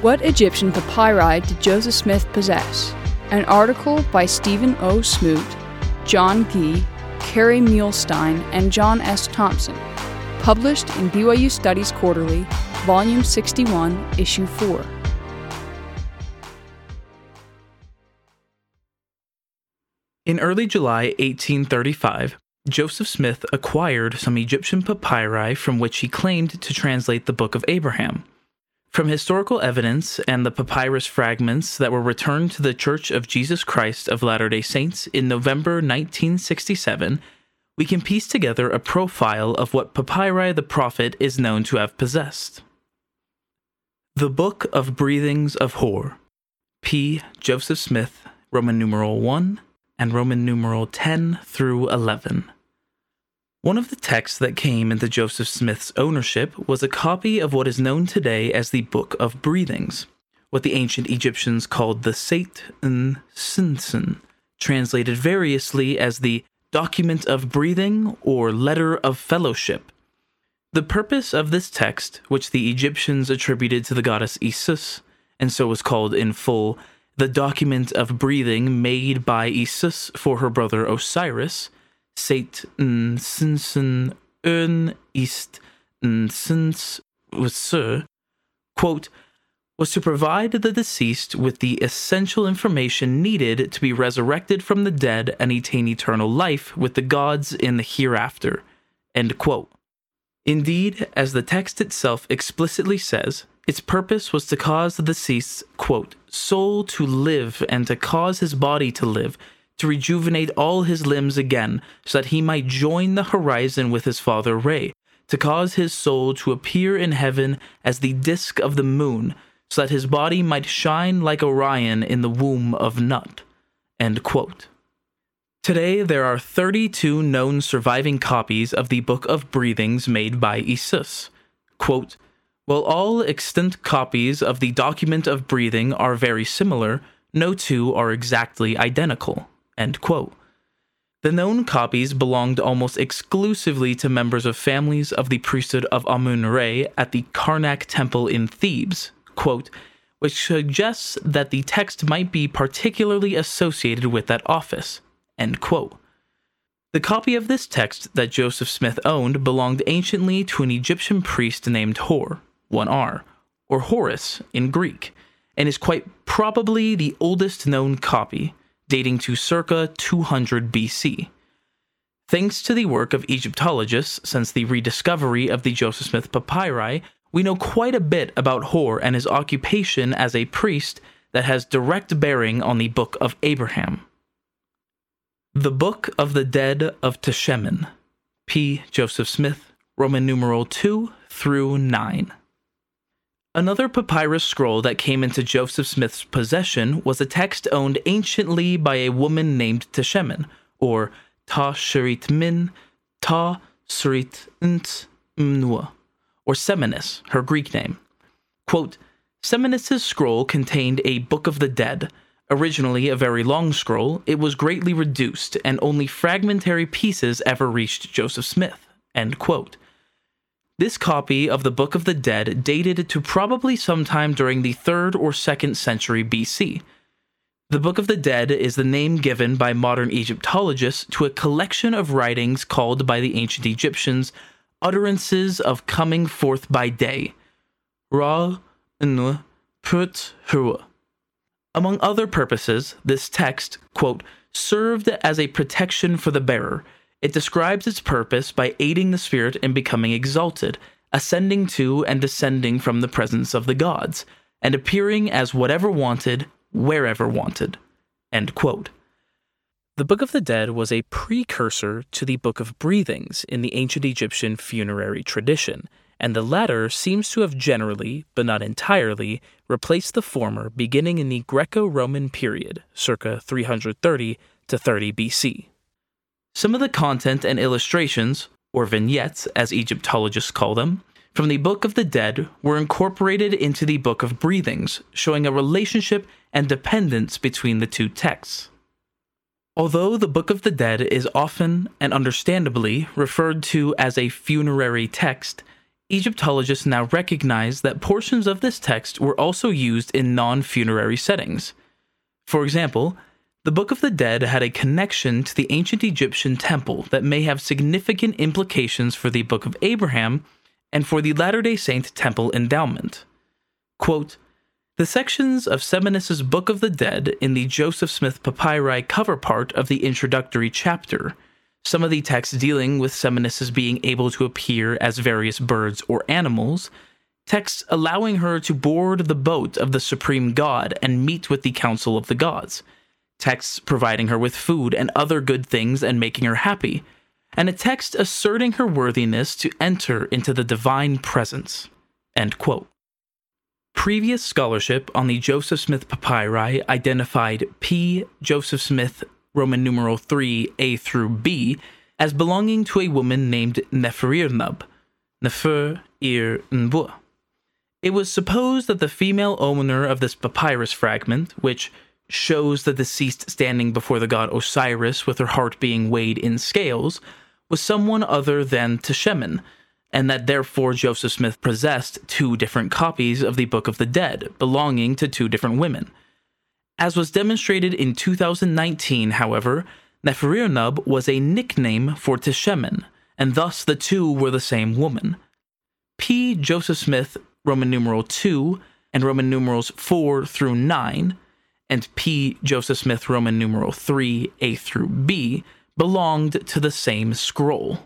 What Egyptian papyri did Joseph Smith possess? An article by Stephen O. Smoot, John Gee, Kerry Muhlestein, and John S. Thompson. Published in BYU Studies Quarterly, Volume 61, Issue 4. In early July 1835, Joseph Smith acquired some Egyptian papyri from which he claimed to translate the Book of Abraham. From historical evidence and the papyrus fragments that were returned to the Church of Jesus Christ of Latter day Saints in November 1967, we can piece together a profile of what papyri the prophet is known to have possessed. The Book of Breathings of Hor, P. Joseph Smith, Roman numeral 1 and Roman numeral 10 through 11. One of the texts that came into Joseph Smith's ownership was a copy of what is known today as the Book of Breathings, what the ancient Egyptians called the Seit n Sinsen, translated variously as the Document of Breathing or Letter of Fellowship. The purpose of this text, which the Egyptians attributed to the goddess Isis, and so was called in full the document of breathing made by Isis for her brother Osiris, Seit n sinsen ön ist n sins quote, was to provide the deceased with the essential information needed to be resurrected from the dead and attain eternal life with the gods in the hereafter. End quote. Indeed, as the text itself explicitly says, its purpose was to cause the deceased's, quote, soul to live and to cause his body to live, to rejuvenate all his limbs again, so that he might join the horizon with his father Re, to cause his soul to appear in heaven as the disk of the moon, so that his body might shine like Orion in the womb of Nut. Today, there are 32 known surviving copies of the Book of Breathings made by Isis. Quote, while all extant copies of the document of breathing are very similar, no two are exactly identical. The known copies belonged almost exclusively to members of families of the priesthood of Amun Re at the Karnak Temple in Thebes, quote, which suggests that the text might be particularly associated with that office. The copy of this text that Joseph Smith owned belonged anciently to an Egyptian priest named Hor, 1r, or Horus in Greek, and is quite probably the oldest known copy, dating to circa 200 BC. Thanks to the work of Egyptologists since the rediscovery of the Joseph Smith papyri, we know quite a bit about Hor and his occupation as a priest that has direct bearing on the Book of Abraham. The Book of the Dead of Teshemen, P. Joseph Smith, Roman numeral 2 through 9. Another papyrus scroll that came into Joseph Smith's possession was a text owned anciently by a woman named Teshemen, or Ta Shirit Min Ta Surit Nt Mnua, or Semenis, her Greek name. Quote, scroll contained a Book of the Dead. Originally a very long scroll, it was greatly reduced, and only fragmentary pieces ever reached Joseph Smith. End quote. This copy of the Book of the Dead dated to probably sometime during the 3rd or 2nd century BC. The Book of the Dead is the name given by modern Egyptologists to a collection of writings called by the ancient Egyptians utterances of coming forth by day. Ra, Nu, Put, Hua. Among other purposes, this text, quote, served as a protection for the bearer it describes its purpose by aiding the spirit in becoming exalted, ascending to and descending from the presence of the gods, and appearing as whatever wanted, wherever wanted. The Book of the Dead was a precursor to the Book of Breathings in the ancient Egyptian funerary tradition, and the latter seems to have generally, but not entirely, replaced the former beginning in the Greco Roman period, circa 330 to 30 BC. Some of the content and illustrations, or vignettes as Egyptologists call them, from the Book of the Dead were incorporated into the Book of Breathings, showing a relationship and dependence between the two texts. Although the Book of the Dead is often and understandably referred to as a funerary text, Egyptologists now recognize that portions of this text were also used in non funerary settings. For example, the Book of the Dead had a connection to the ancient Egyptian temple that may have significant implications for the Book of Abraham and for the Latter day Saint temple endowment. Quote, the sections of Seminus's Book of the Dead in the Joseph Smith Papyri cover part of the introductory chapter some of the texts dealing with Seminus being able to appear as various birds or animals, texts allowing her to board the boat of the supreme god and meet with the council of the gods, texts providing her with food and other good things and making her happy, and a text asserting her worthiness to enter into the divine presence. Previous scholarship on the Joseph Smith papyri identified P. Joseph Smith Roman numeral 3 A through B, as belonging to a woman named Neferirnub, Nefer Ir Nbu. It was supposed that the female owner of this papyrus fragment, which shows the deceased standing before the god Osiris with her heart being weighed in scales, was someone other than Teshemen, and that therefore Joseph Smith possessed two different copies of the Book of the Dead, belonging to two different women. As was demonstrated in 2019, however, Neferirnub was a nickname for Teshemen, and thus the two were the same woman. P. Joseph Smith, Roman numeral 2, and Roman numerals 4 through 9, and P. Joseph Smith, Roman numeral 3, A through B, belonged to the same scroll.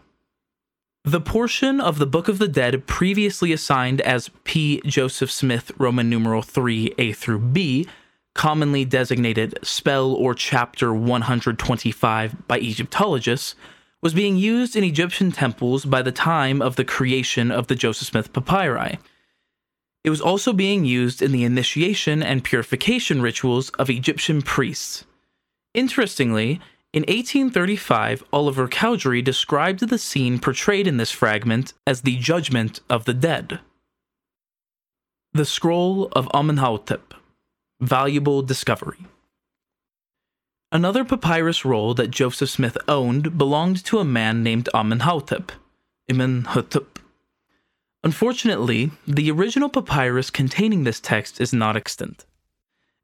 The portion of the Book of the Dead previously assigned as P. Joseph Smith, Roman numeral 3, A through B, commonly designated spell or chapter 125 by Egyptologists, was being used in Egyptian temples by the time of the creation of the Joseph Smith papyri. It was also being used in the initiation and purification rituals of Egyptian priests. Interestingly, in 1835, Oliver Cowdery described the scene portrayed in this fragment as the Judgment of the Dead. The Scroll of Amenhotep Valuable discovery. Another papyrus roll that Joseph Smith owned belonged to a man named Amenhotep. Amenhotep. Unfortunately, the original papyrus containing this text is not extant.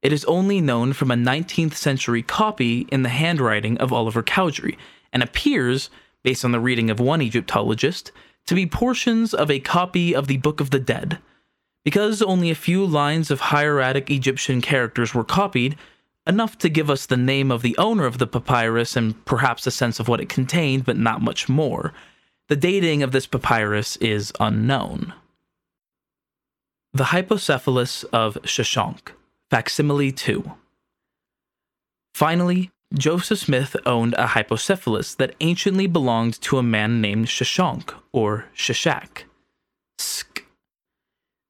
It is only known from a 19th century copy in the handwriting of Oliver Cowdery and appears, based on the reading of one Egyptologist, to be portions of a copy of the Book of the Dead, because only a few lines of hieratic Egyptian characters were copied, enough to give us the name of the owner of the papyrus and perhaps a sense of what it contained, but not much more. The dating of this papyrus is unknown. The Hypocephalus of Shoshank, Facsimile 2. Finally, Joseph Smith owned a hypocephalus that anciently belonged to a man named Shoshank, or Shishak.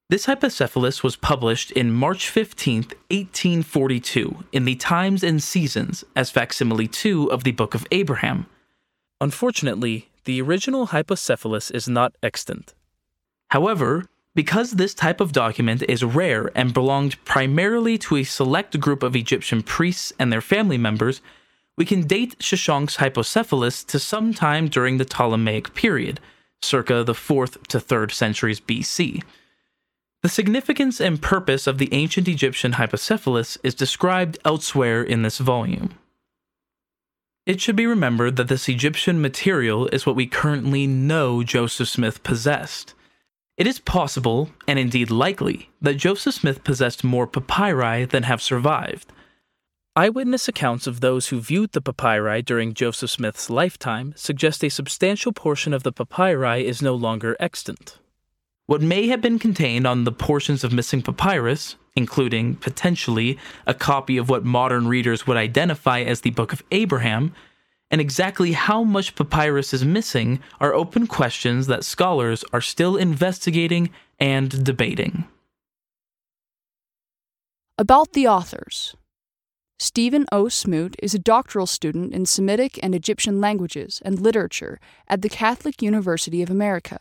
This hypocephalus was published in March 15, 1842, in the Times and Seasons as facsimile 2 of the Book of Abraham. Unfortunately, the original hypocephalus is not extant. However, because this type of document is rare and belonged primarily to a select group of Egyptian priests and their family members, we can date Shoshank's hypocephalus to some time during the Ptolemaic period, circa the 4th to 3rd centuries BC. The significance and purpose of the ancient Egyptian hypocephalus is described elsewhere in this volume. It should be remembered that this Egyptian material is what we currently know Joseph Smith possessed. It is possible, and indeed likely, that Joseph Smith possessed more papyri than have survived. Eyewitness accounts of those who viewed the papyri during Joseph Smith's lifetime suggest a substantial portion of the papyri is no longer extant. What may have been contained on the portions of missing papyrus, including, potentially, a copy of what modern readers would identify as the Book of Abraham, and exactly how much papyrus is missing are open questions that scholars are still investigating and debating. About the authors Stephen O. Smoot is a doctoral student in Semitic and Egyptian languages and literature at the Catholic University of America.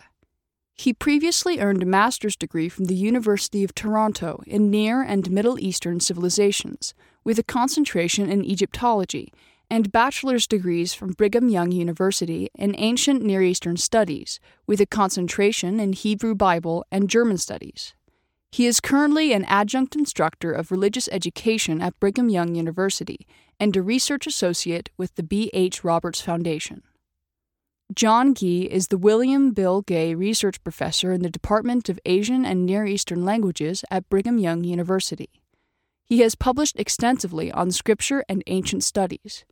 He previously earned a master's degree from the University of Toronto in Near and Middle Eastern civilizations, with a concentration in Egyptology, and bachelor's degrees from Brigham Young University in Ancient Near Eastern Studies, with a concentration in Hebrew Bible and German Studies. He is currently an adjunct instructor of religious education at Brigham Young University and a research associate with the B. H. Roberts Foundation. John Gee is the William Bill Gay Research Professor in the Department of Asian and Near Eastern Languages at Brigham Young University. He has published extensively on scripture and ancient studies.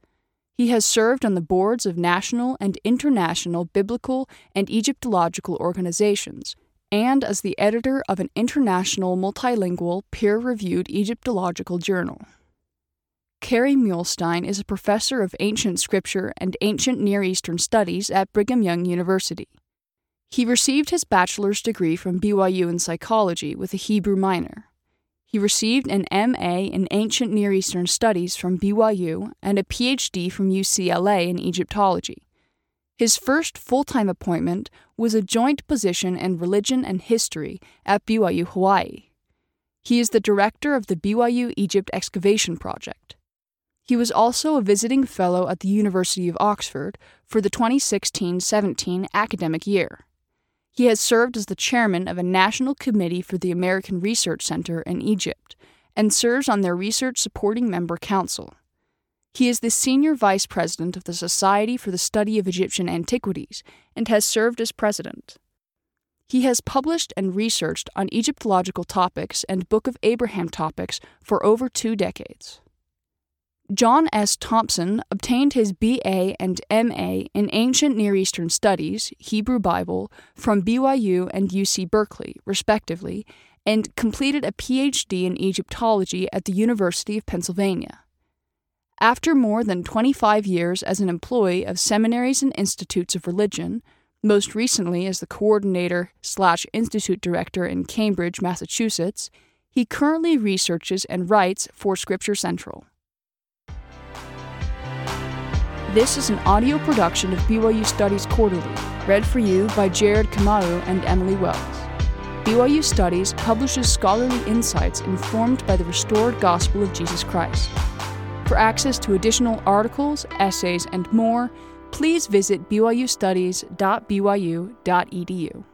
He has served on the boards of national and international biblical and Egyptological organizations, and as the editor of an international multilingual peer reviewed Egyptological journal. Kerry Muhlestein is a professor of ancient scripture and ancient Near Eastern studies at Brigham Young University. He received his bachelor's degree from BYU in psychology with a Hebrew minor. He received an MA in ancient Near Eastern studies from BYU and a PhD from UCLA in Egyptology. His first full time appointment was a joint position in religion and history at BYU Hawaii. He is the director of the BYU Egypt Excavation Project. He was also a visiting fellow at the University of Oxford for the 2016 17 academic year. He has served as the chairman of a national committee for the American Research Center in Egypt and serves on their research supporting member council. He is the senior vice president of the Society for the Study of Egyptian Antiquities and has served as president. He has published and researched on Egyptological topics and Book of Abraham topics for over two decades. John S. Thompson obtained his BA and MA in Ancient Near Eastern Studies, Hebrew Bible, from BYU and UC Berkeley, respectively, and completed a PhD in Egyptology at the University of Pennsylvania. After more than 25 years as an employee of seminaries and institutes of religion, most recently as the coordinator slash institute director in Cambridge, Massachusetts, he currently researches and writes for Scripture Central. This is an audio production of BYU Studies Quarterly, read for you by Jared Kamaru and Emily Wells. BYU Studies publishes scholarly insights informed by the restored gospel of Jesus Christ. For access to additional articles, essays, and more, please visit byustudies.byu.edu.